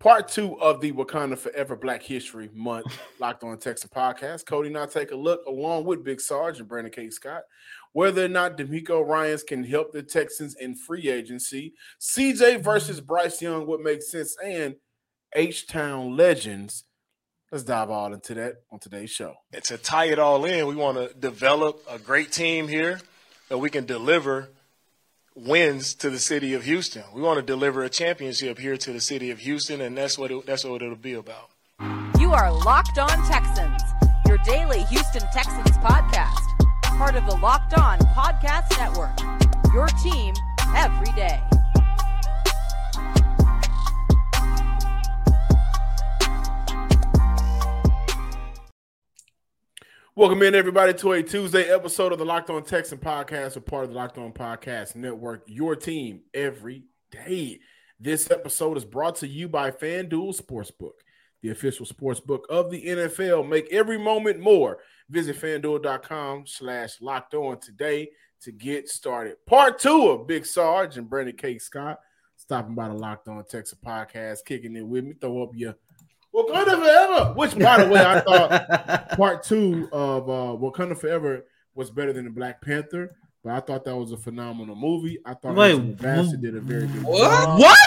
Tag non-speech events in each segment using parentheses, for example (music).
part two of the Wakanda Forever Black History Month (laughs) Locked On Texans podcast. Cody and I take a look along with Big Sarge and Brandon K. Scott whether or not DeMeco Ryans can help the Texans in free agency, CJ versus Bryce Young, what makes sense, and H Town legends. Let's dive all into that on today's show. And to tie it all in, we want to develop a great team here that we can deliver wins to the city of Houston. We want to deliver a championship here to the city of Houston, and that's what it, that's what it'll be about. You are locked on Texans, your daily Houston Texans podcast, part of the Locked On Podcast Network. Your team every day. Welcome in, everybody, to a Tuesday episode of the Locked On Texan podcast, a part of the Locked On Podcast Network, your team every day. This episode is brought to you by FanDuel Sportsbook, the official sportsbook of the NFL. Make every moment more. Visit fanduel.com slash locked on today to get started. Part two of Big Sarge and Brandon K. Scott stopping by the Locked On Texans podcast, kicking it with me. Throw up your Wakanda Forever, which, by the way, I thought (laughs) part two of uh, Wakanda Forever was better than the Black Panther, but I thought that was a phenomenal movie. I thought Wait, Angela Bassett did a very good What? job. What?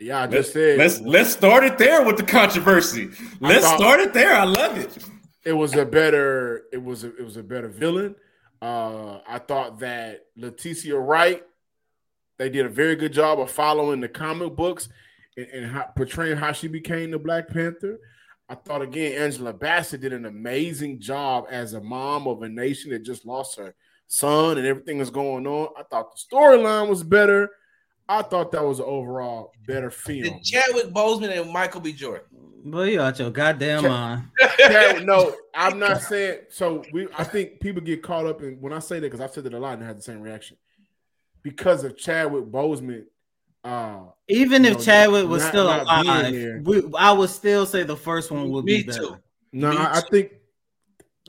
Yeah, I Let's, just said let's let's start it there with the controversy. Let's thought- start it there. I love it. it was a better it was a, it was a better villain. Uh, I thought that Letitia Wright they did a very good job of following the comic books and, and how, portraying how she became the Black Panther. I thought again Angela Bassett did an amazing job as a mom of a nation that just lost her son and everything that's going on. I thought the storyline was better. I thought that was an overall better film. Did Chadwick Boseman and Michael B. Jordan. Boy, you out your goddamn mind. Chad- no, (laughs) I'm not saying so. We I think people get caught up in when I say that because I've said it a lot and I had the same reaction because of Chadwick Boseman. Uh, Even if No, Chadwick was not- still not alive, we, I would still say the first one would Me be better. too. no, Me I, I think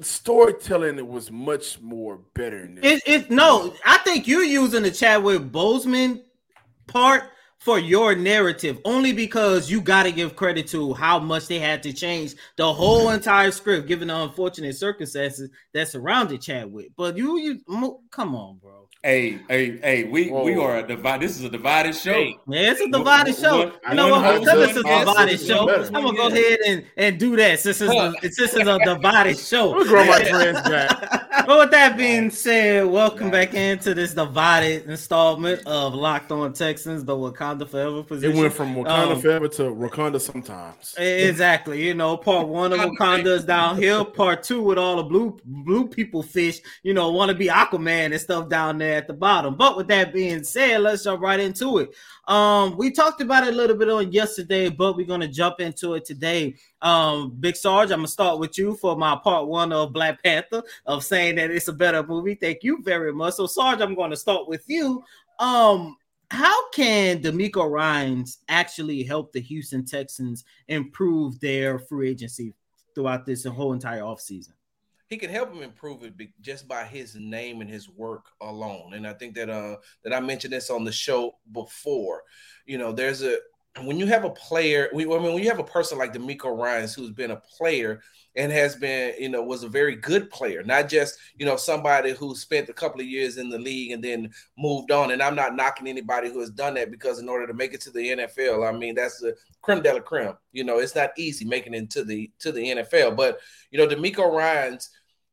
storytelling it was much more better than. It, it no, I think you're using the Chadwick Boseman part for your narrative only because you got to give credit to how much they had to change the whole entire script given the unfortunate circumstances that surrounded Chadwick. But you, you come on, bro. Hey, hey, hey, we we are a divided. This is a divided show. Hey. Man, it's a divided What- show. what- you know what? host Because does it's a divided show, better. I'm gonna go ahead and, and do that since this is a, since this is a divided show. (laughs) Grow my friends back. (laughs) But with that being said, welcome back into this divided installment of Locked On Texans, the Wakanda Forever position. It went from Wakanda Um, forever to Wakanda sometimes. Exactly. You know, part one of (laughs) Wakanda is down here. Part two with all the blue blue people fish, you know, want to be Aquaman and stuff down there at the bottom. But with that being said, let's jump right into it. Um, we talked about it a little bit on yesterday, but we're gonna jump into it today. Um, Big Sarge, I'm gonna start with you for my part one of Black Panther of saying that it's a better movie. Thank you very much. So, Sarge, I'm gonna start with you. Um, how can DeMeco Ryans actually help the Houston Texans improve their free agency throughout this whole entire offseason? He can help him improve it just by his name and his work alone. And I think that uh that I mentioned this on the show before. You know, there's a when you have a player, we, I mean, when you have a person like DeMeco Ryans who's been a player and has been, you know, was a very good player, not just, you know, somebody who spent a couple of years in the league and then moved on. And I'm not knocking anybody who has done that because in order to make it to the NFL, I mean, that's the creme de la creme. You know, it's not easy making it into the to the NFL. But you know, DeMeco Ryans,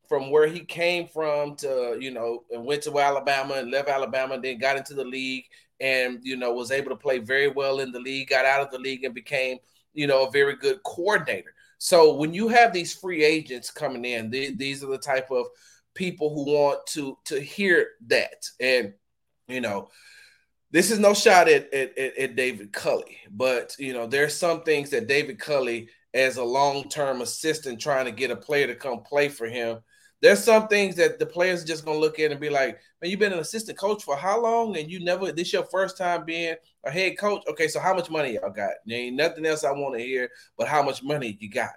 from where he came from to, you know, and went to Alabama and left Alabama, then got into the league and you know was able to play very well in the league, got out of the league and became, you know, a very good coordinator. So when you have these free agents coming in, the- these are the type of people who want to to hear that. And you know, this is no shot at, at, at, David Culley, but you know, there's some things that David Culley, as a long-term assistant trying to get a player to come play for him, there's some things that the players are just gonna look at and be like, man, you've been an assistant coach for how long? And you never this your first time being a head coach. Okay, so how much money y'all got? There ain't nothing else I want to hear but how much money you got.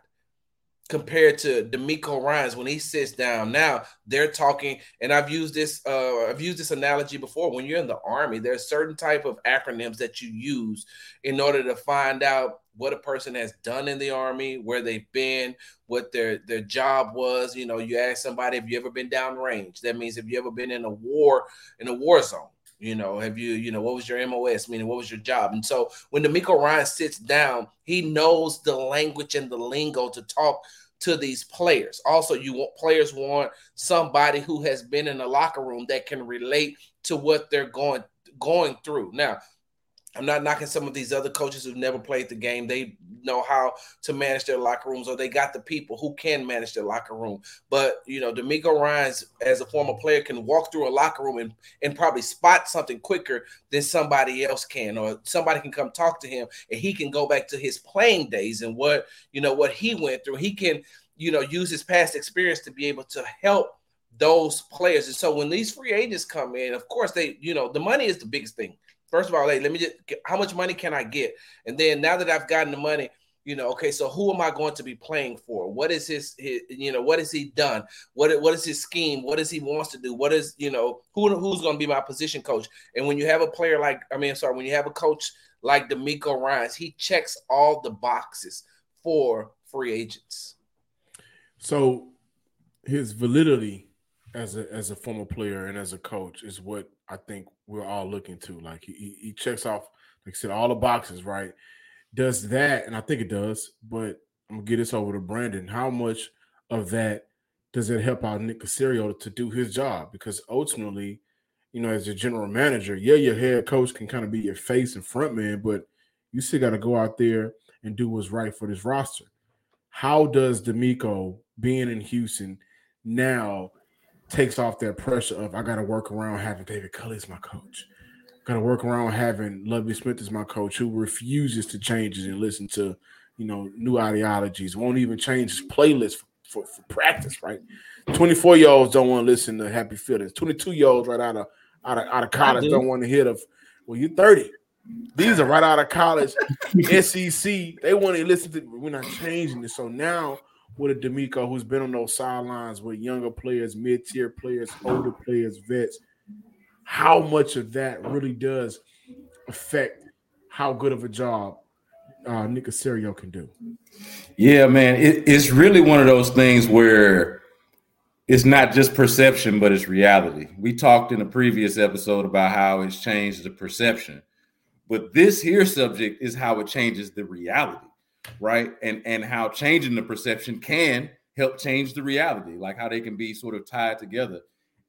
Compared to DeMeco Ryan's when he sits down. Now they're talking, and I've used this. Uh, I've used this analogy before. When you're in the army, there's certain type of acronyms that you use in order to find out what a person has done in the army, where they've been, what their their job was. You know, you ask somebody, "Have you ever been downrange?" That means have you ever been in a war in a war zone? You know, have you, you know, what was your MOS? Meaning, what was your job? And so when DeMeco Ryan sits down, he knows the language and the lingo to talk to these players. Also, you want players want somebody who has been in the locker room that can relate to what they're going going through. Now, I'm not knocking some of these other coaches who've never played the game. They know how to manage their locker rooms, or they got the people who can manage their locker room. But you know, DeMeco Ryan's as a former player can walk through a locker room and, and probably spot something quicker than somebody else can, or somebody can come talk to him and he can go back to his playing days and what you know what he went through. He can, you know, use his past experience to be able to help those players. And so when these free agents come in, of course they, you know, the money is the biggest thing First of all, hey, let me just how much money can I get? And then now that I've gotten the money, you know, okay, so who am I going to be playing for? What is his, his you know, what has he done? What what is his scheme? What does he wants to do? What is, you know, who who's going to be my position coach? And when you have a player like, I mean, sorry, when you have a coach like DeMeco Ryans, he checks all the boxes for free agents. So his validity as a as a former player and as a coach is what I think we're all looking to. Like he, he checks off, like I said, all the boxes, right? Does that, and I think it does, but I'm gonna get this over to Brandon. How much of that does it help out Nick Caserio to do his job? Because ultimately, you know, as a general manager, yeah, your head coach can kind of be your face and front man, but you still got to go out there and do what's right for this roster. How does DeMeco being in Houston now takes off that pressure of I got to work around having David Culley as my coach. Got to work around having Lovie Smith as my coach, who refuses to change it and listen to, you know, new ideologies. Won't even change his playlist for, for, for practice. Right, twenty four year olds don't want to listen to Happy Feelings. Twenty two year olds right out of out of out of college do. don't want to hear of. Well, you're thirty. These are right out of college, (laughs) SEC. They want to listen to. We're not changing it. So now with a DeMeco who's been on those sidelines with younger players, mid-tier players, older players, vets. How much of that really does affect how good of a job uh, Nick Caserio can do? Yeah, man, it, it's really one of those things where it's not just perception, but it's reality. We talked in a previous episode about how it's changed the perception, but this here subject is how it changes the reality right? And and how changing the perception can help change the reality, like how they can be sort of tied together.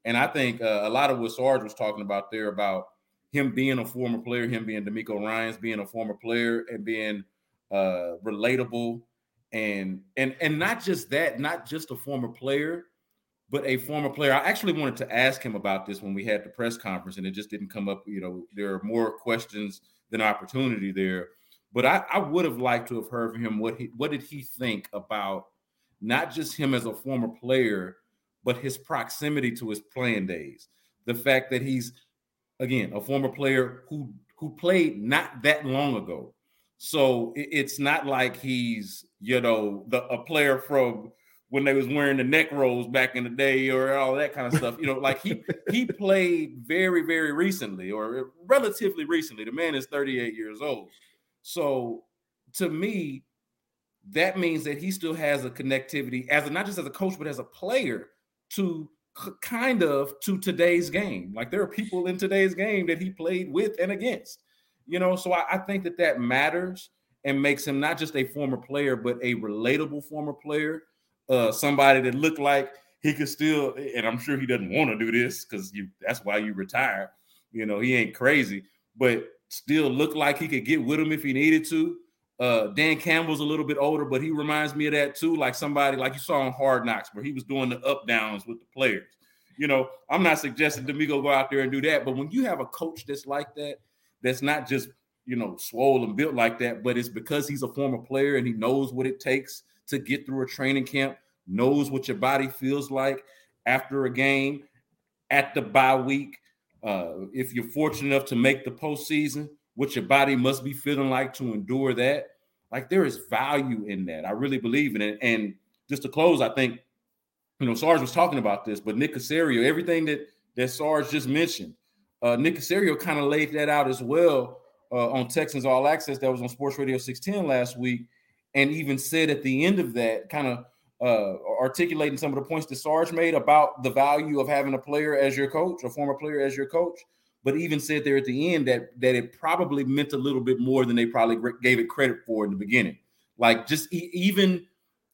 And I think uh, a lot of what Sarge was talking about there about him being a former player, him being DeMeco Ryan's being a former player and being uh, relatable, and and and not just that, not just a former player, but a former player. I actually wanted to ask him about this when we had the press conference, and it just didn't come up. You know, there are more questions than opportunity there. But I, I would have liked to have heard from him what he what did he think about not just him as a former player, but his proximity to his playing days. The fact that he's again a former player who who played not that long ago. So it, it's not like he's, you know, the a player from when they was wearing the neck rolls back in the day or all that kind of stuff. You know, like he he (laughs) played very, very recently or relatively recently. The man is 38 years old. So to me, that means that he still has a connectivity as a, not just as a coach, but as a player to kind of to today's game. Like there are people in today's game that he played with and against, you know. So I, I think that that matters and makes him not just a former player, but a relatable former player, uh, somebody that looked like he could still. And I'm sure he doesn't want to do this because you. That's why you retire. You know, he ain't crazy, but still looked like he could get with him if he needed to. Uh, Dan Campbell's a little bit older, but he reminds me of that too, like somebody like you saw on Hard Knocks, where he was doing the up downs with the players. You know, I'm not suggesting DeMeco go out there and do that, but when you have a coach that's like that, that's not just you know swollen built like that, but it's because he's a former player and he knows what it takes to get through a training camp, knows what your body feels like after a game, at the bye week, uh, if you're fortunate enough to make the postseason, what your body must be feeling like to endure that. Like there is value in that. I really believe in it. And just to close, I think you know Sarge was talking about this, but Nick Caserio, everything that that Sarge just mentioned, uh, Nick Caserio kind of laid that out as well uh, on Texans All Access that was on Sports Radio 610 last week, and even said at the end of that, kind of uh, articulating some of the points that Sarge made about the value of having a player as your coach, a former player as your coach, but even said there at the end that that it probably meant a little bit more than they probably gave it credit for in the beginning. Like just e- even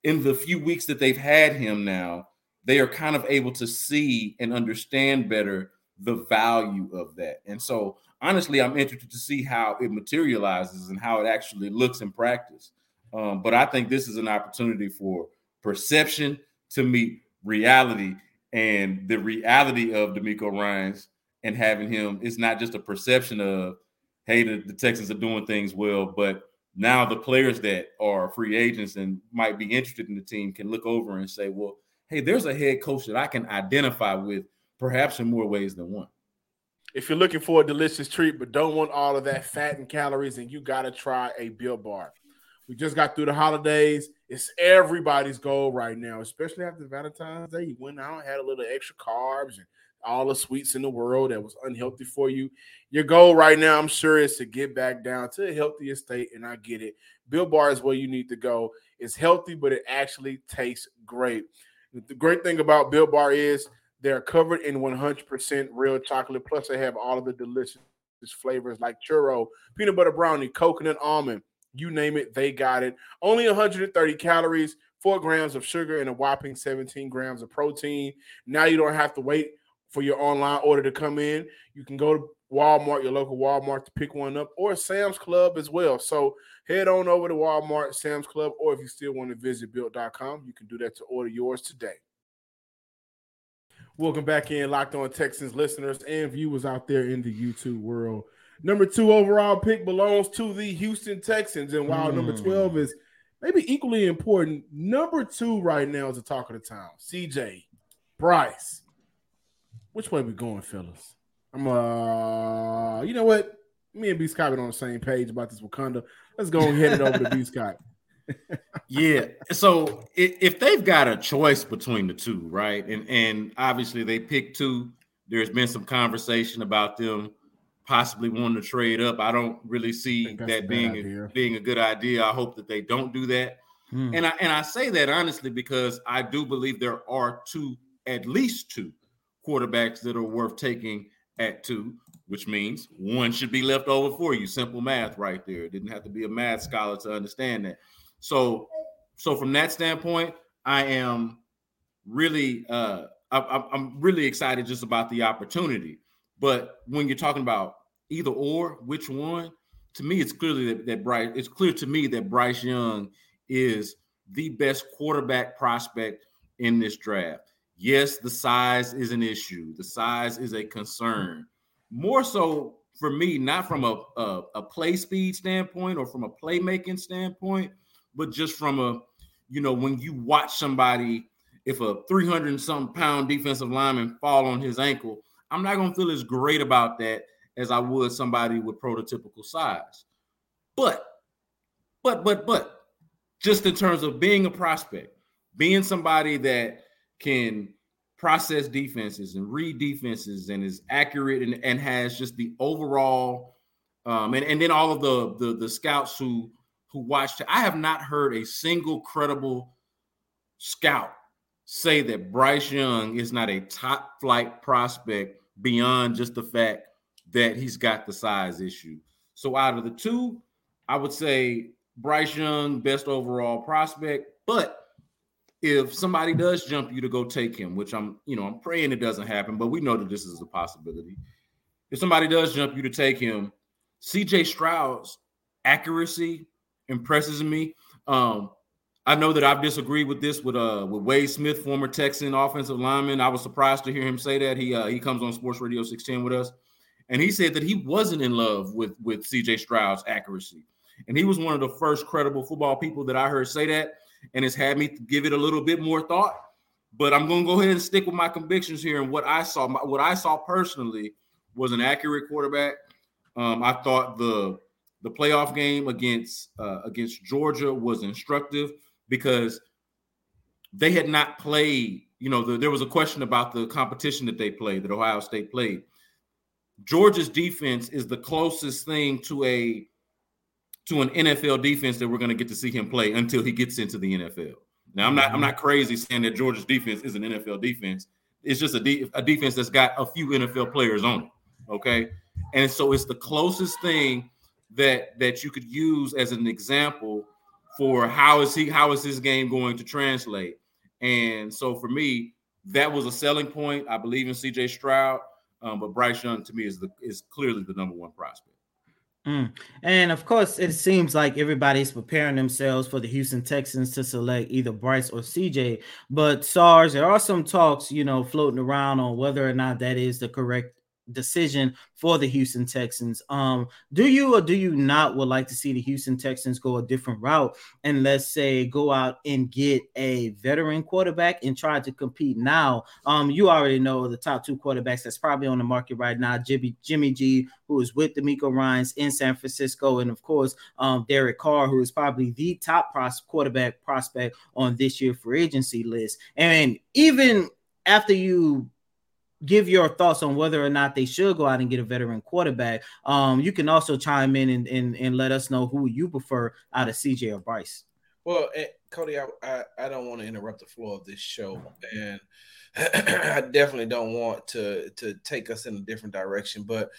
in the few weeks that they've had him now, they are kind of able to see and understand better the value of that. And so, honestly, I'm interested to see how it materializes and how it actually looks in practice. Um, but I think this is an opportunity for perception to meet reality, and the reality of DeMeco Ryans and having him is not just a perception of, hey, the, the Texans are doing things well, but now the players that are free agents and might be interested in the team can look over and say, well, hey, there's a head coach that I can identify with, perhaps in more ways than one. If you're looking for a delicious treat but don't want all of that fat and calories, then you got to try a Built Bar. We just got through the holidays. It's everybody's goal right now, especially after Valentine's Day. You went out, had a little extra carbs and all the sweets in the world that was unhealthy for you. Your goal right now, I'm sure, is to get back down to a healthier state, and I get it. Built Bar is where you need to go. It's healthy, but it actually tastes great. The great thing about Built Bar is they're covered in 100% real chocolate. Plus, they have all of the delicious flavors like churro, peanut butter brownie, coconut almond. You name it, they got it. Only 130 calories, four grams of sugar, and a whopping 17 grams of protein. Now you don't have to wait for your online order to come in. You can go to Walmart, your local Walmart, to pick one up, or Sam's Club as well. So head on over to Walmart, Sam's Club, or if you still want to visit built.com, you can do that to order yours today. Welcome back in, Locked On Texans listeners and viewers out there in the YouTube world. Number two overall pick belongs to the Houston Texans. And while mm. number 12 is maybe equally important, number two right now is the talk of the town. CJ, Bryce. Which way we going, fellas? I'm uh you know what? Me and B Scott been on the same page about this Wakanda. Let's go and head it over to B (laughs) Scott. yeah. So if they've got a choice between the two, right? And and obviously they picked two. There's been some conversation about them possibly wanting to trade up. I don't really see that being a, being a good idea. I hope that they don't do that. Hmm. And I and I say that honestly because I do believe there are two, at least two quarterbacks that are worth taking at two, which means one should be left over for you. Simple math right there. It didn't have to be a math scholar to understand that. So, so from that standpoint, I am really, uh, I, I'm really excited just about the opportunity. But when you're talking about either or, which one? To me, it's clearly that, that Bryce. It's clear to me that Bryce Young is the best quarterback prospect in this draft. Yes, the size is an issue. The size is a concern. More so for me, not from a, a, a play speed standpoint or from a playmaking standpoint, but just from a, you know, when you watch somebody, if a 300 something pound defensive lineman fall on his ankle, I'm not going to feel as great about that as I would somebody with prototypical size. But, but, but, but, just in terms of being a prospect, being somebody that can process defenses and read defenses and is accurate and, and has just the overall um, and, and then all of the, the the scouts who who watched it, I have not heard a single credible scout say that Bryce Young is not a top flight prospect beyond just the fact that he's got the size issue. So out of the two, I would say Bryce Young, best overall prospect. But if somebody does jump you to go take him, which I'm, you know, I'm praying it doesn't happen, but we know that this is a possibility. If somebody does jump you to take him, CJ Stroud's accuracy impresses me. Um, I know that I've disagreed with this with uh with Wade Smith, former Texan offensive lineman. I was surprised to hear him say that. He uh, he comes on Sports Radio 610 with us, and he said that he wasn't in love with with CJ Stroud's accuracy. And he was one of the first credible football people that I heard say that, and it's had me give it a little bit more thought. But I'm going to go ahead and stick with my convictions here. And what I saw, what I saw personally, was an accurate quarterback. Um, I thought the the playoff game against uh, against Georgia was instructive because they had not played. You know, the, there was a question about the competition that they played, that Ohio State played. Georgia's defense is the closest thing to a to an NFL defense that we're going to get to see him play until he gets into the NFL. Now, I'm not I'm mm-hmm. not crazy saying that Georgia's defense is an NFL defense. It's just a, de- a defense that's got a few NFL players on it. Okay, and so it's the closest thing that that you could use as an example for how is he how is his game going to translate. And so for me, that was a selling point. I believe in CJ Stroud, um, but Bryce Young to me is the is clearly the number one prospect. Mm. And of course, it seems like everybody's preparing themselves for the Houston Texans to select either Bryce or CJ. But Sarge, there are some talks, you know, floating around on whether or not that is the correct decision for the Houston Texans. Um, do you or do you not would like to see the Houston Texans go a different route and let's say go out and get a veteran quarterback and try to compete now? Um, you already know the top two quarterbacks that's probably on the market right now: Jimmy Jimmy G, who is with DeMeco Ryans in San Francisco, and of course, um, Derek Carr, who is probably the top pros- quarterback prospect on this year free agency list. And even after you give your thoughts on whether or not they should go out and get a veteran quarterback. Um, you can also chime in and, and, and let us know who you prefer out of CJ or Bryce. Well, eh, Cody, I, I, I don't want to interrupt the flow of this show, and (clears throat) I definitely don't want to to take us in a different direction. But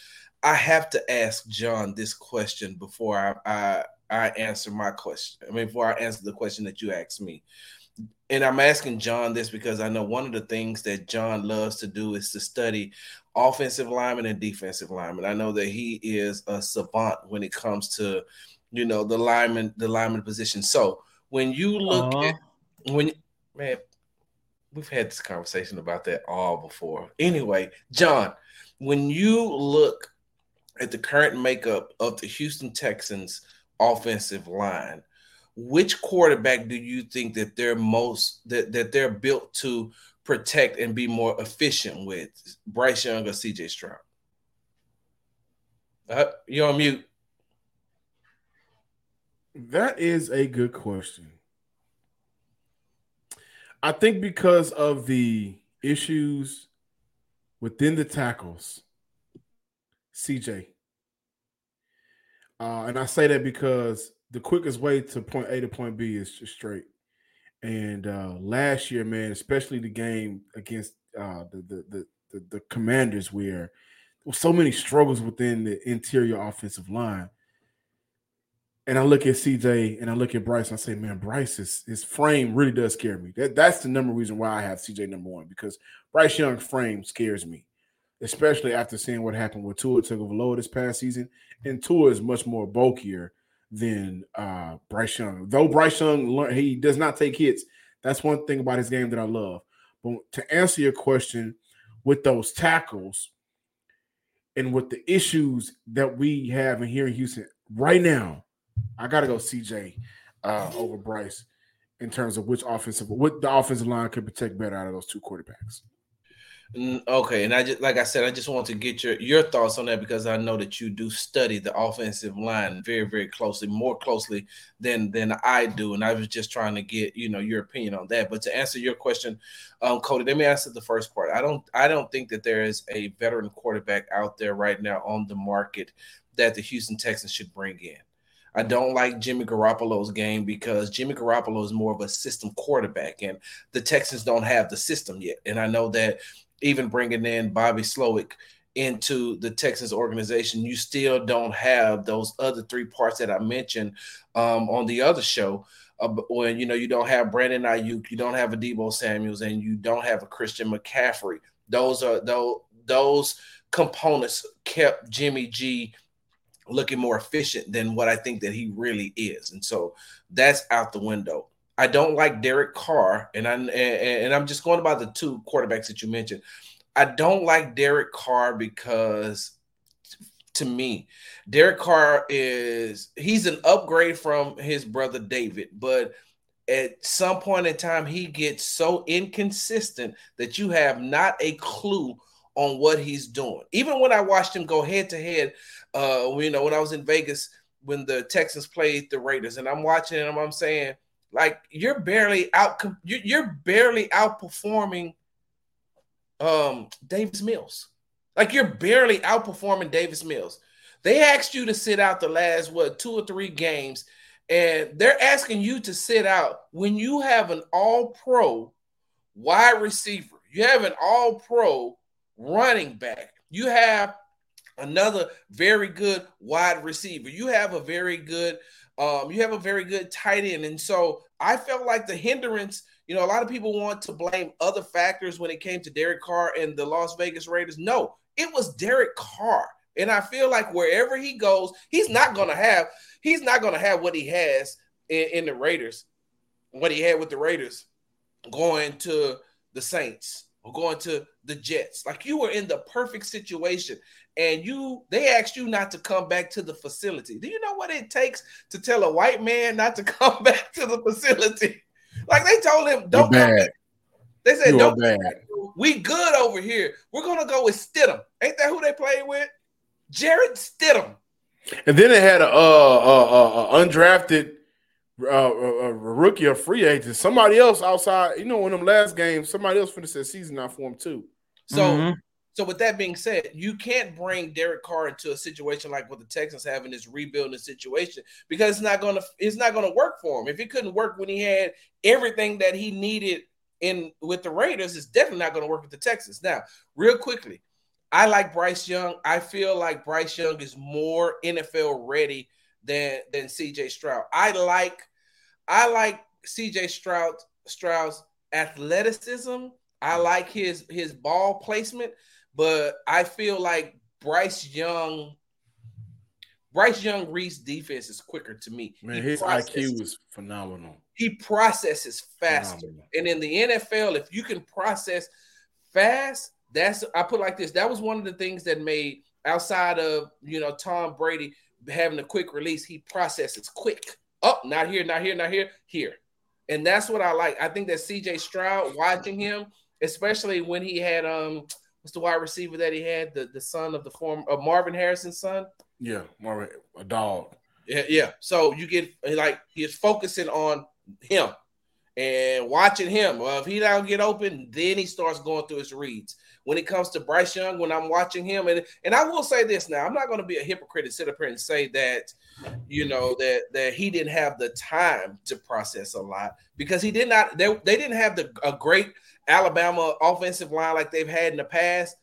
I have to ask John this question before I I, I answer my question. I mean, before I answer the question that you asked me and I'm asking John this because I know one of the things that John loves to do is to study offensive linemen and defensive linemen. I know that he is a savant when it comes to, you know, the lineman, the lineman position. So when you look uh-huh. at when man, we've had this conversation about that all before. Anyway, John, when you look at the current makeup of the Houston Texans offensive line, which quarterback do you think that they're most that, that they're built to protect and be more efficient with? Bryce Young or CJ Stroud? Uh, you're on mute. That is a good question. I think because of the issues within the tackles, CJ. Uh, and I say that because the quickest way to point A to point B is straight. And uh, last year, man, especially the game against uh, the, the, the the the Commanders, where there were so many struggles within the interior offensive line. And I look at CJ and I look at Bryce and I say, man, Bryce's his frame really does scare me. That, that's the number reason why I have CJ number one because Bryce Young's frame scares me, especially after seeing what happened with Tua Tagovailoa this past season. And Tua is much more bulkier than uh, Bryce Young. Though Bryce Young he does not take hits. That's one thing about his game that I love. But to answer your question, with those tackles and with the issues that we have in here in Houston right now, I got to go CJ uh, over Bryce in terms of which offensive what the offensive line could protect better out of those two quarterbacks. Okay, and I just like I said, I just want to get your your thoughts on that because I know that you do study the offensive line very very closely, more closely than than I do, and I was just trying to get you know your opinion on that. But to answer your question, um, Cody, let me answer the first part. I don't I don't think that there is a veteran quarterback out there right now on the market that the Houston Texans should bring in. I don't like Jimmy Garoppolo's game because Jimmy Garoppolo is more of a system quarterback, and the Texans don't have the system yet. And I know that even bringing in Bobby Slowik into the Texans organization, you still don't have those other three parts that I mentioned um, on the other show. Uh, when you know you don't have Brandon Aiyuk, you don't have a Deebo Samuels, and you don't have a Christian McCaffrey. Those are those those components kept Jimmy G looking more efficient than what I think that he really is, and so that's out the window. I don't like Derek Carr, and I and, and I'm just going about the two quarterbacks that you mentioned. I don't like Derek Carr because to me, Derek Carr is he's an upgrade from his brother David, but at some point in time he gets so inconsistent that you have not a clue on what he's doing. Even when I watched him go head to head, uh, you know, when I was in Vegas when the Texans played the Raiders, and I'm watching him, I'm saying like you're barely out. You're barely outperforming um Davis Mills. Like you're barely outperforming Davis Mills. They asked you to sit out the last what two or three games, and they're asking you to sit out when you have an all-pro wide receiver. You have an all-pro running back. You have another very good wide receiver. You have a very good um, you have a very good tight end. And so I felt like the hindrance, you know, a lot of people want to blame other factors when it came to Derek Carr and the Las Vegas Raiders. No, it was Derek Carr. And I feel like wherever he goes, he's not gonna have he's not gonna have what he has in, in the Raiders, what he had with the Raiders going to the Saints or going to the Jets. Like you were in the perfect situation and you they asked you not to come back to the facility. Do you know what it takes to tell a white man not to (laughs) come back to the facility? Like they told him, don't come back. They said, don't bad. We good over here. We're gonna go with Stidham. Ain't that who they played with? Jarrett Stidham. And then they had a, uh, undrafted uh, a rookie or free agent. Somebody else outside, you know, in them last games, somebody else finished the season out for him too. So, mm-hmm. So with that being said, you can't bring Derek Carr into a situation like what the Texans have in this rebuilding situation because it's not gonna it's not gonna work for him. If it couldn't work when he had everything that he needed in with the Raiders, it's definitely not gonna work with the Texans. Now, real quickly, I like Bryce Young. I feel like Bryce Young is more NFL ready than than CJ Stroud. I like I like CJ Stroud Stroud's athleticism. I mm. like his his ball placement, but I feel like Bryce Young Bryce Young Reese defense is quicker to me. Man, he his IQ is phenomenal. He processes faster. Phenomenal. And in the NFL, if you can process fast, that's I put like this. That was one of the things that made outside of you know Tom Brady having a quick release, he processes quick. Up, oh, not here, not here, not here, here. And that's what I like. I think that CJ Stroud watching him, especially when he had um what's the wide receiver that he had, the, the son of the former of uh, Marvin Harrison's son? Yeah, Marvin, a dog. Yeah, yeah. So you get like he's focusing on him and watching him. Well, if he don't get open, then he starts going through his reads. When it comes to Bryce Young, when I'm watching him, and and I will say this now, I'm not going to be a hypocrite and sit up here and say that, you know, that that he didn't have the time to process a lot because he did not. They they didn't have the a great Alabama offensive line like they've had in the past,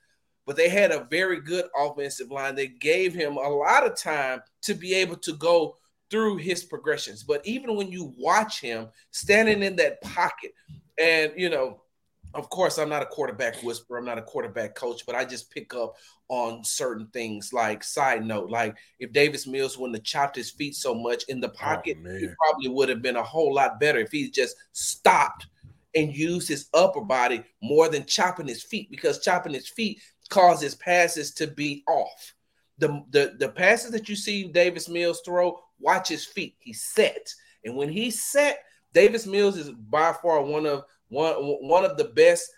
but they had a very good offensive line. They gave him a lot of time to be able to go through his progressions. But even when you watch him standing in that pocket, and you know, of course, I'm not a quarterback whisperer, I'm not a quarterback coach, but I just pick up on certain things. Like, side note, like if Davis Mills wouldn't have chopped his feet so much in the oh, pocket, oh, he probably would have been a whole lot better if he just stopped and used his upper body more than chopping his feet because chopping his feet causes passes to be off. The, the, the passes that you see Davis Mills throw watch his feet. He's set. And when he's set, Davis Mills is by far one of one, one of the best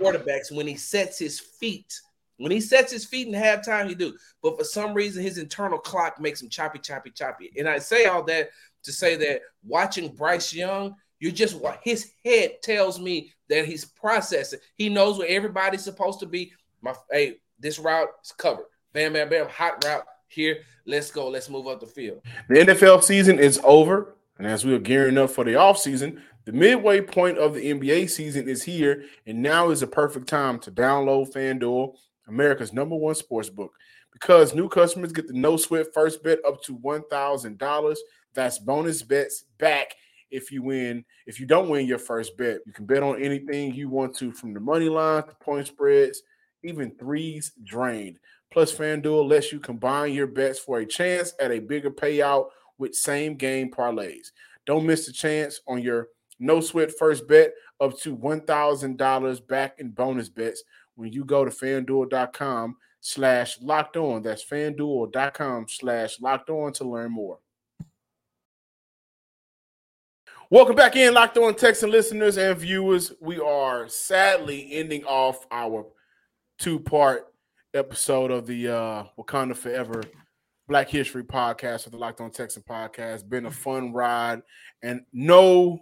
quarterbacks when he sets his feet. When he sets his feet in halftime, he do. But for some reason, his internal clock makes him choppy, choppy, choppy. And I say all that to say that watching Bryce Young, you just his head tells me that he's processing. He knows where everybody's supposed to be. My hey, this route is covered. Bam, bam, bam, hot route here. Let's go. Let's move up the field. The NFL season is over. And as we are gearing up for the offseason, the midway point of the NBA season is here. And now is a perfect time to download FanDuel, America's number one sports book. Because new customers get the no sweat first bet up to $1,000. That's bonus bets back if you win. If you don't win your first bet, you can bet on anything you want to from the money line to point spreads, even threes drained. Plus, FanDuel lets you combine your bets for a chance at a bigger payout with same game parlays. Don't miss the chance on your no sweat first bet up to $1,000 back in bonus bets when you go to fanduel.com slash locked on. That's fanduel.com slash locked on to learn more. Welcome back in, Locked On Texan listeners and viewers. We are sadly ending off our two part episode of the uh, Wakanda Forever Black History podcast of the Locked On Texan podcast. Been a fun ride, and no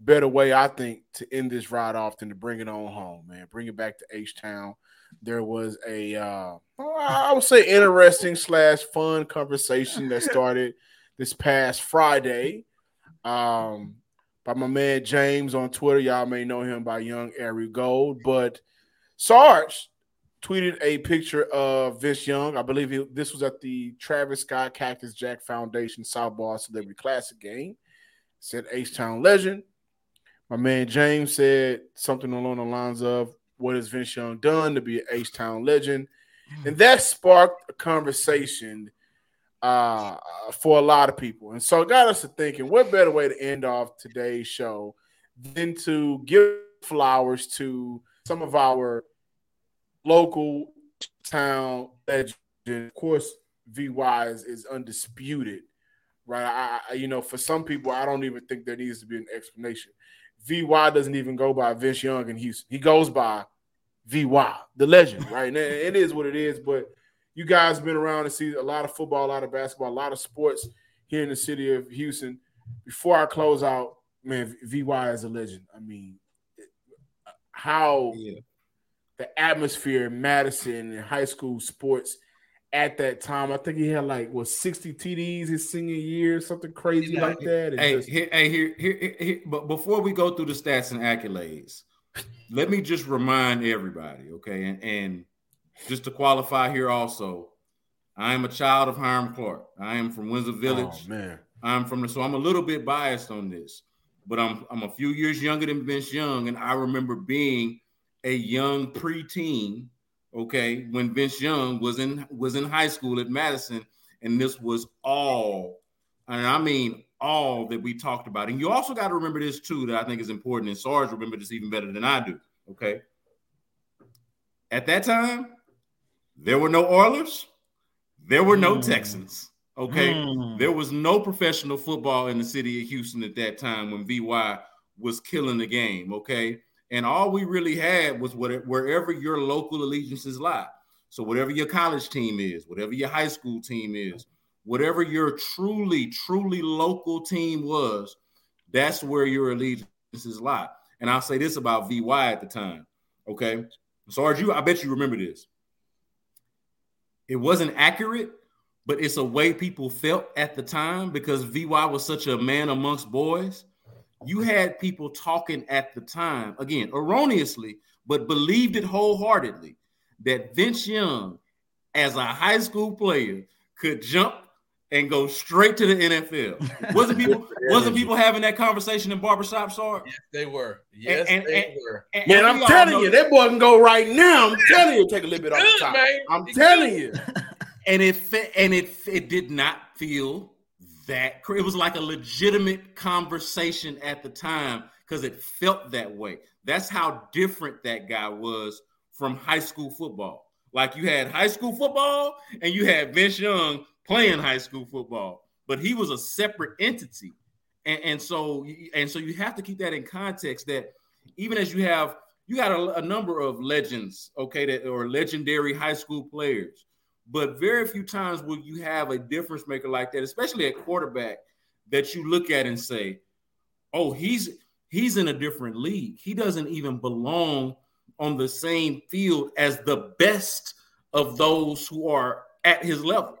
better way, I think, to end this ride off than to bring it on home, man. Bring it back to H Town. There was a, uh, I would say, interesting slash fun conversation that started this past Friday um, by my man James on Twitter. Y'all may know him by Young Airy Gold, but Sarge tweeted a picture of Vince Young. I believe he, this was at the Travis Scott Cactus Jack Foundation Softball Celebrity Classic game. Said H Town legend. My man James said something along the lines of, What has Vince Young done to be an H Town legend? And that sparked a conversation uh, for a lot of people. And so it got us to thinking, what better way to end off today's show than to give flowers to some of our local town legend. Of course, VY is, is undisputed, right? I, you know, for some people, I don't even think there needs to be an explanation. VY doesn't even go by Vince Young in Houston. He goes by VY, the legend, right? And it is what it is. But you guys been around to see a lot of football, a lot of basketball, a lot of sports here in the city of Houston. Before I close out, man, VY is a legend. I mean, how yeah. The atmosphere in Madison and high school sports at that time. I think he had like what 60 TDs his senior year, something crazy yeah. like that. Hey, just... here, hey, here, here, here, but before we go through the stats and accolades, let me just remind everybody, okay, and, and just to qualify here also, I am a child of Hiram Clark. I am from Windsor oh, Village. Oh, man. I'm from the so I'm a little bit biased on this, but I'm I'm a few years younger than Vince Young, and I remember being a young preteen, okay, when Vince Young was in was in high school at Madison, and this was all, and I mean all that we talked about. And you also got to remember this too, that I think is important, and Sarge remember this even better than I do. Okay. At that time, there were no Oilers, there were no mm. Texans. Okay, mm. there was no professional football in the city of Houston at that time when VY was killing the game. Okay, and all we really had was what wherever your local allegiances lie. So whatever your college team is, whatever your high school team is, whatever your truly, truly local team was, that's where your allegiances lie. And I'll say this about VY at the time. Okay. Sarge, you I bet you remember this. It wasn't accurate, but it's a way people felt at the time because VY was such a man amongst boys. You had people talking at the time, again, erroneously, but believed it wholeheartedly that Vince Young, as a high school player, could jump and go straight to the NFL. (laughs) Wasn't people wasn't people having that conversation in barbershop, Sorry? Yes, they were. Yes, and, and, they and, were. Man, I'm telling you, that boy can go right now. I'm telling you, take a little bit off the top. Man. I'm telling you. And it and it it did not feel that it was like a legitimate conversation at the time because it felt that way. That's how different that guy was from high school football. Like you had high school football and you had Vince Young playing high school football, but he was a separate entity. And, and so and so you have to keep that in context that even as you have you got a, a number of legends, okay, that or legendary high school players, but very few times will you have a difference maker like that, especially at quarterback, that you look at and say, "Oh, he's he's in a different league. He doesn't even belong on the same field as the best of those who are at his level."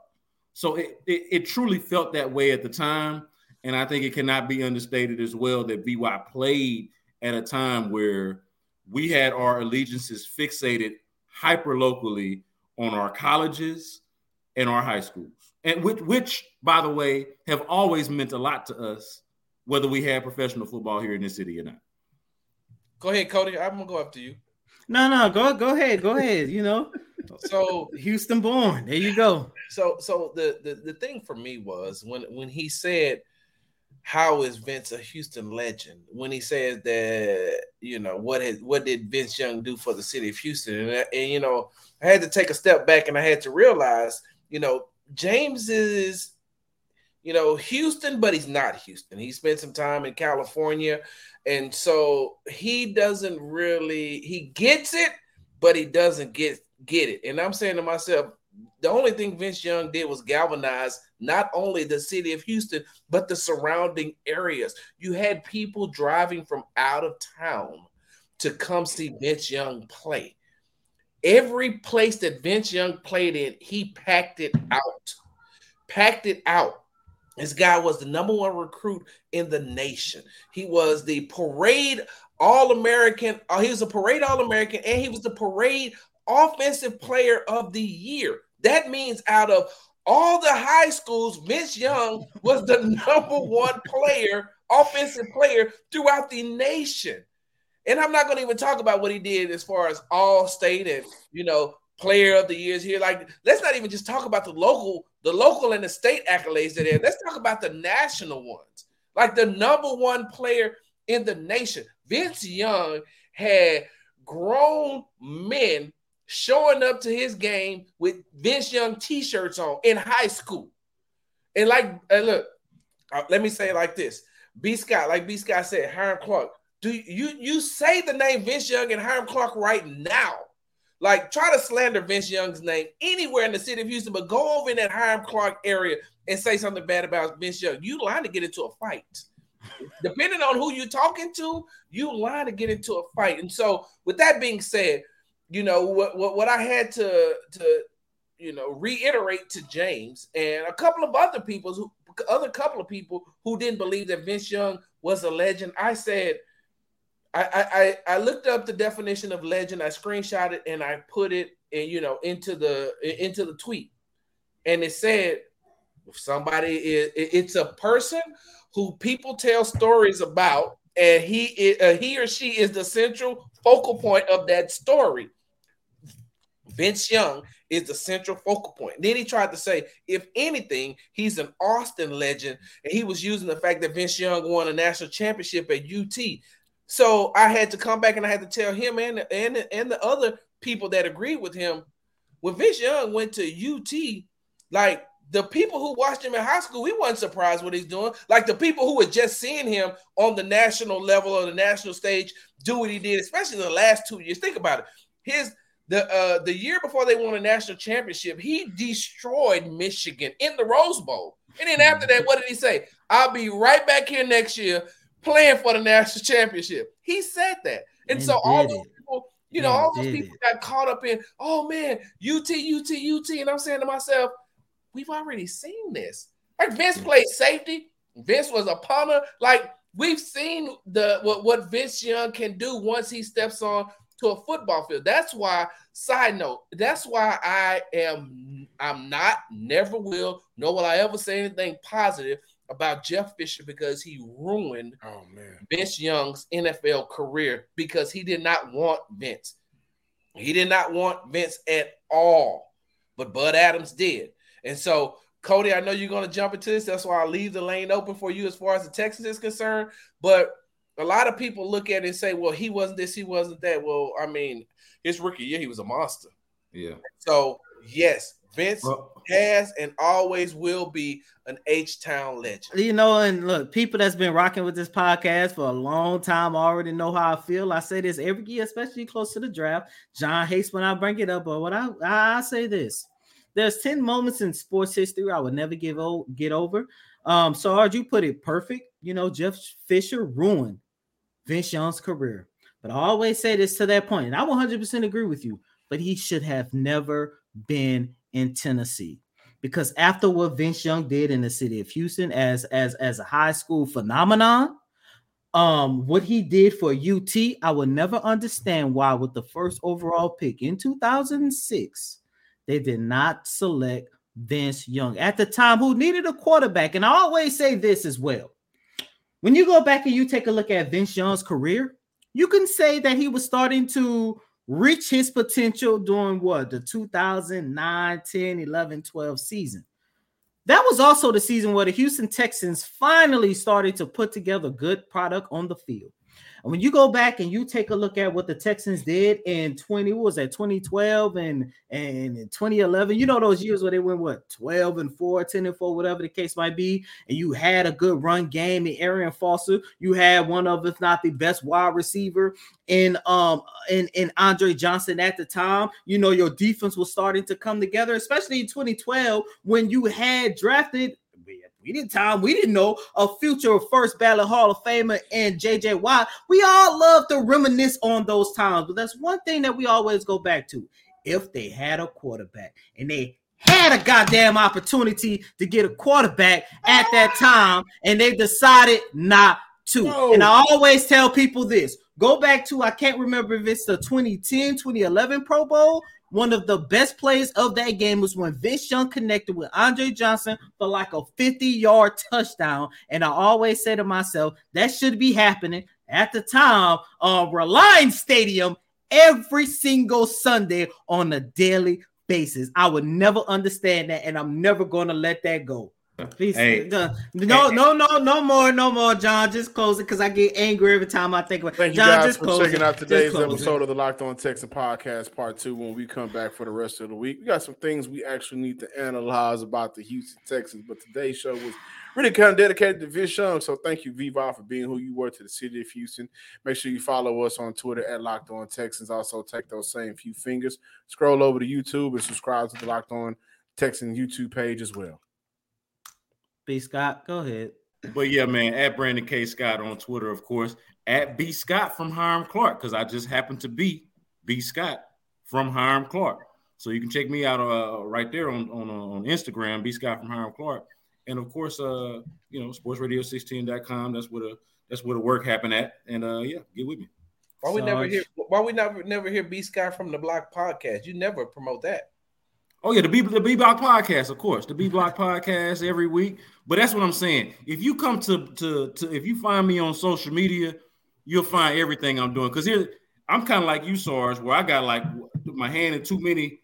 So it, it, it, truly felt that way at the time. And I think it cannot be understated as well that VY played at a time where we had our allegiances fixated hyper locally on our colleges and our high schools. And which, which, by the way, have always meant a lot to us, whether we had professional football here in this city or not. Go ahead, Cody. I'm gonna go after you. No, no, go go ahead, go ahead. You know, (laughs) so Houston born. There you go. So so the, the the thing for me was when when he said how is Vince a Houston legend when he says that you know what has what did Vince Young do for the city of Houston? And, uh, and you know I had to take a step back and I had to realize you know James is you know Houston but he's not Houston. He spent some time in California. And so he doesn't really he gets it but he doesn't get get it. And I'm saying to myself the only thing Vince Young did was galvanize not only the city of Houston, but the surrounding areas. You had people driving from out of town to come see Vince Young play. Every place that Vince Young played in, he packed it out. Packed it out. This guy was the number one recruit in the nation. He was the parade All American. Uh, he was a parade All American, and he was the parade offensive player of the year. That means out of all the high schools, Vince Young was the (laughs) number one player, offensive player throughout the nation. And I'm not going to even talk about what he did as far as all state and you know player of the years here. Like, let's not even just talk about the local, the local and the state accolades that are. Let's talk about the national ones. Like the number one player in the nation, Vince Young had grown men showing up to his game with Vince Young t-shirts on in high school. And like, uh, look, uh, let me say it like this: B. Scott, like B. Scott said, Hiram Clark. Do you you say the name Vince Young and Hiram Clark right now? Like, try to slander Vince Young's name anywhere in the city of Houston, but go over in that Hiram Clark area and say something bad about Vince Young. You lying to get into a fight. Depending on who you're talking to, you lying to get into a fight. And so, with that being said, you know what what, what I had to to you know reiterate to James and a couple of other people who other couple of people who didn't believe that Vince Young was a legend. I said I I I looked up the definition of legend. I screenshot it and I put it in you know into the into the tweet, and it said somebody is it's a person who people tell stories about and he uh, he or she is the central focal point of that story Vince Young is the central focal point. Then he tried to say, if anything, he's an Austin legend, and he was using the fact that Vince Young won a national championship at UT. So I had to come back and I had to tell him and and and the other people that agreed with him when Vince Young went to UT, like the people who watched him in high school, we weren't surprised what he's doing. Like the people who were just seeing him on the national level or the national stage do what he did, especially in the last two years. Think about it. His the uh, the year before they won a national championship, he destroyed Michigan in the Rose Bowl. And then after that, what did he say? I'll be right back here next year playing for the national championship. He said that. And, and so all those people, you know, all those people it. got caught up in, oh man, UT, UT, UT. And I'm saying to myself, we've already seen this. Like Vince played safety. Vince was a punter. Like we've seen the what, what Vince Young can do once he steps on to a football field. That's why, side note, that's why I am I'm not, never will, nor will I ever say anything positive about Jeff Fisher because he ruined oh man Vince Young's NFL career because he did not want Vince. He did not want Vince at all, but Bud Adams did. And so, Coty, I know you're going to jump into this. That's why I leave the lane open for you as far as the Texans is concerned. But a lot of people look at it and say, well, he wasn't this, he wasn't that. Well, I mean, his rookie year, he was a monster. Yeah. So, yes, Vince well, has and always will be an H Town legend. You know, and look, people that's been rocking with this podcast for a long time already know how I feel. I say this every year, especially close to the draft. John hates when I bring it up, but what I, I say this there's 10 moments in sports history I would never give o- get over. Um, Sarge, you put it perfect. You know, Jeff Fisher ruined Vince Young's career. But I always say this to that point, and I 100% agree with you, but he should have never been in Tennessee. Because after what Vince Young did in the city of Houston as as as a high school phenomenon, um what he did for UT, I will never understand why with the first overall pick in 2006, they did not select Vince Young at the time who needed a quarterback. And I always say this as well. When you go back and you take a look at Vince Young's career, you can say that he was starting to reach his potential during what the 2009, 10, 11, 12 season. That was also the season where the Houston Texans finally started to put together good product on the field. And when you go back and you take a look at what the Texans did in 20, what was that 2012 and and 2011, you know those years where they went what 12 and 4, 10 and 4, whatever the case might be, and you had a good run game in Arian Foster, you had one of, if not the best wide receiver in um in, in Andre Johnson at the time. You know, your defense was starting to come together, especially in 2012 when you had drafted we didn't time we didn't know a future first ballot Hall of Famer and JJ Watt. We all love to reminisce on those times, but that's one thing that we always go back to. If they had a quarterback and they had a goddamn opportunity to get a quarterback at that time, and they decided not to. No. And I always tell people this go back to, I can't remember if it's the 2010, 2011 Pro Bowl one of the best plays of that game was when Vince Young connected with Andre Johnson for like a 50 yard touchdown. And I always say to myself, that should be happening at the time of Reliant Stadium every single Sunday on a daily basis. I would never understand that, and I'm never going to let that go. Please, hey, no, no, no, no more, no more, John. Just close it because I get angry every time I think about. Thank John, you guys for checking it. out today's episode it. of the Locked On Texans Podcast Part Two. When we come back for the rest of the week, we got some things we actually need to analyze about the Houston Texans. But today's show was really kind of dedicated to Vince Young. So thank you, Viva, for being who you were to the city of Houston. Make sure you follow us on Twitter at Locked On Texans. Also, take those same few fingers, scroll over to YouTube, and subscribe to the Locked On Texan YouTube page as well. B Scott, go ahead. But yeah, man, at Brandon K. Scott on Twitter, of course, at B Scott from Hiram Clark, because I just happen to be B Scott from Hiram Clark. So you can check me out uh, right there on on, uh, on Instagram, B Scott from Hiram Clark. And of course, uh, you know, sportsradio16.com. That's where the that's where the work happened at. And uh yeah, get with me. Why we never hear why we never never hear B Scott from the Block podcast? You never promote that. Oh yeah, the B the B Block podcast, of course, the B Block podcast every week. But that's what I'm saying. If you come to to to if you find me on social media, you'll find everything I'm doing. Because here I'm kind of like you, Sarge, where I got like my hand in too many,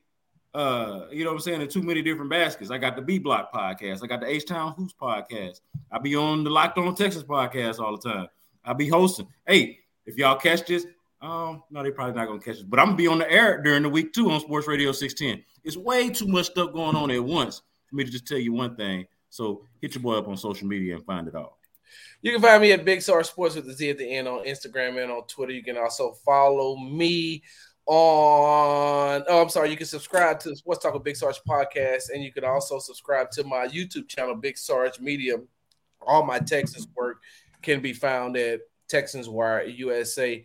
uh, you know what I'm saying, in too many different baskets. I got the B Block podcast, I got the H Town Hoops podcast. I be on the Locked On Texans podcast all the time. I be hosting. Hey, if y'all catch this, um, no, they probably not gonna catch it. But I'm gonna be on the air during the week too on Sports Radio 610. It's way too much stuff going on at once for me to just tell you one thing. So hit your boy up on social media and find it all. You can find me at Big Star Sports with the Z at the end on Instagram and on Twitter. You can also follow me on oh I'm sorry, you can subscribe to Sports Talk with Big Sarge podcast, and you can also subscribe to my YouTube channel, Big Sarge Media. All my Texas work can be found at Texans Wire USA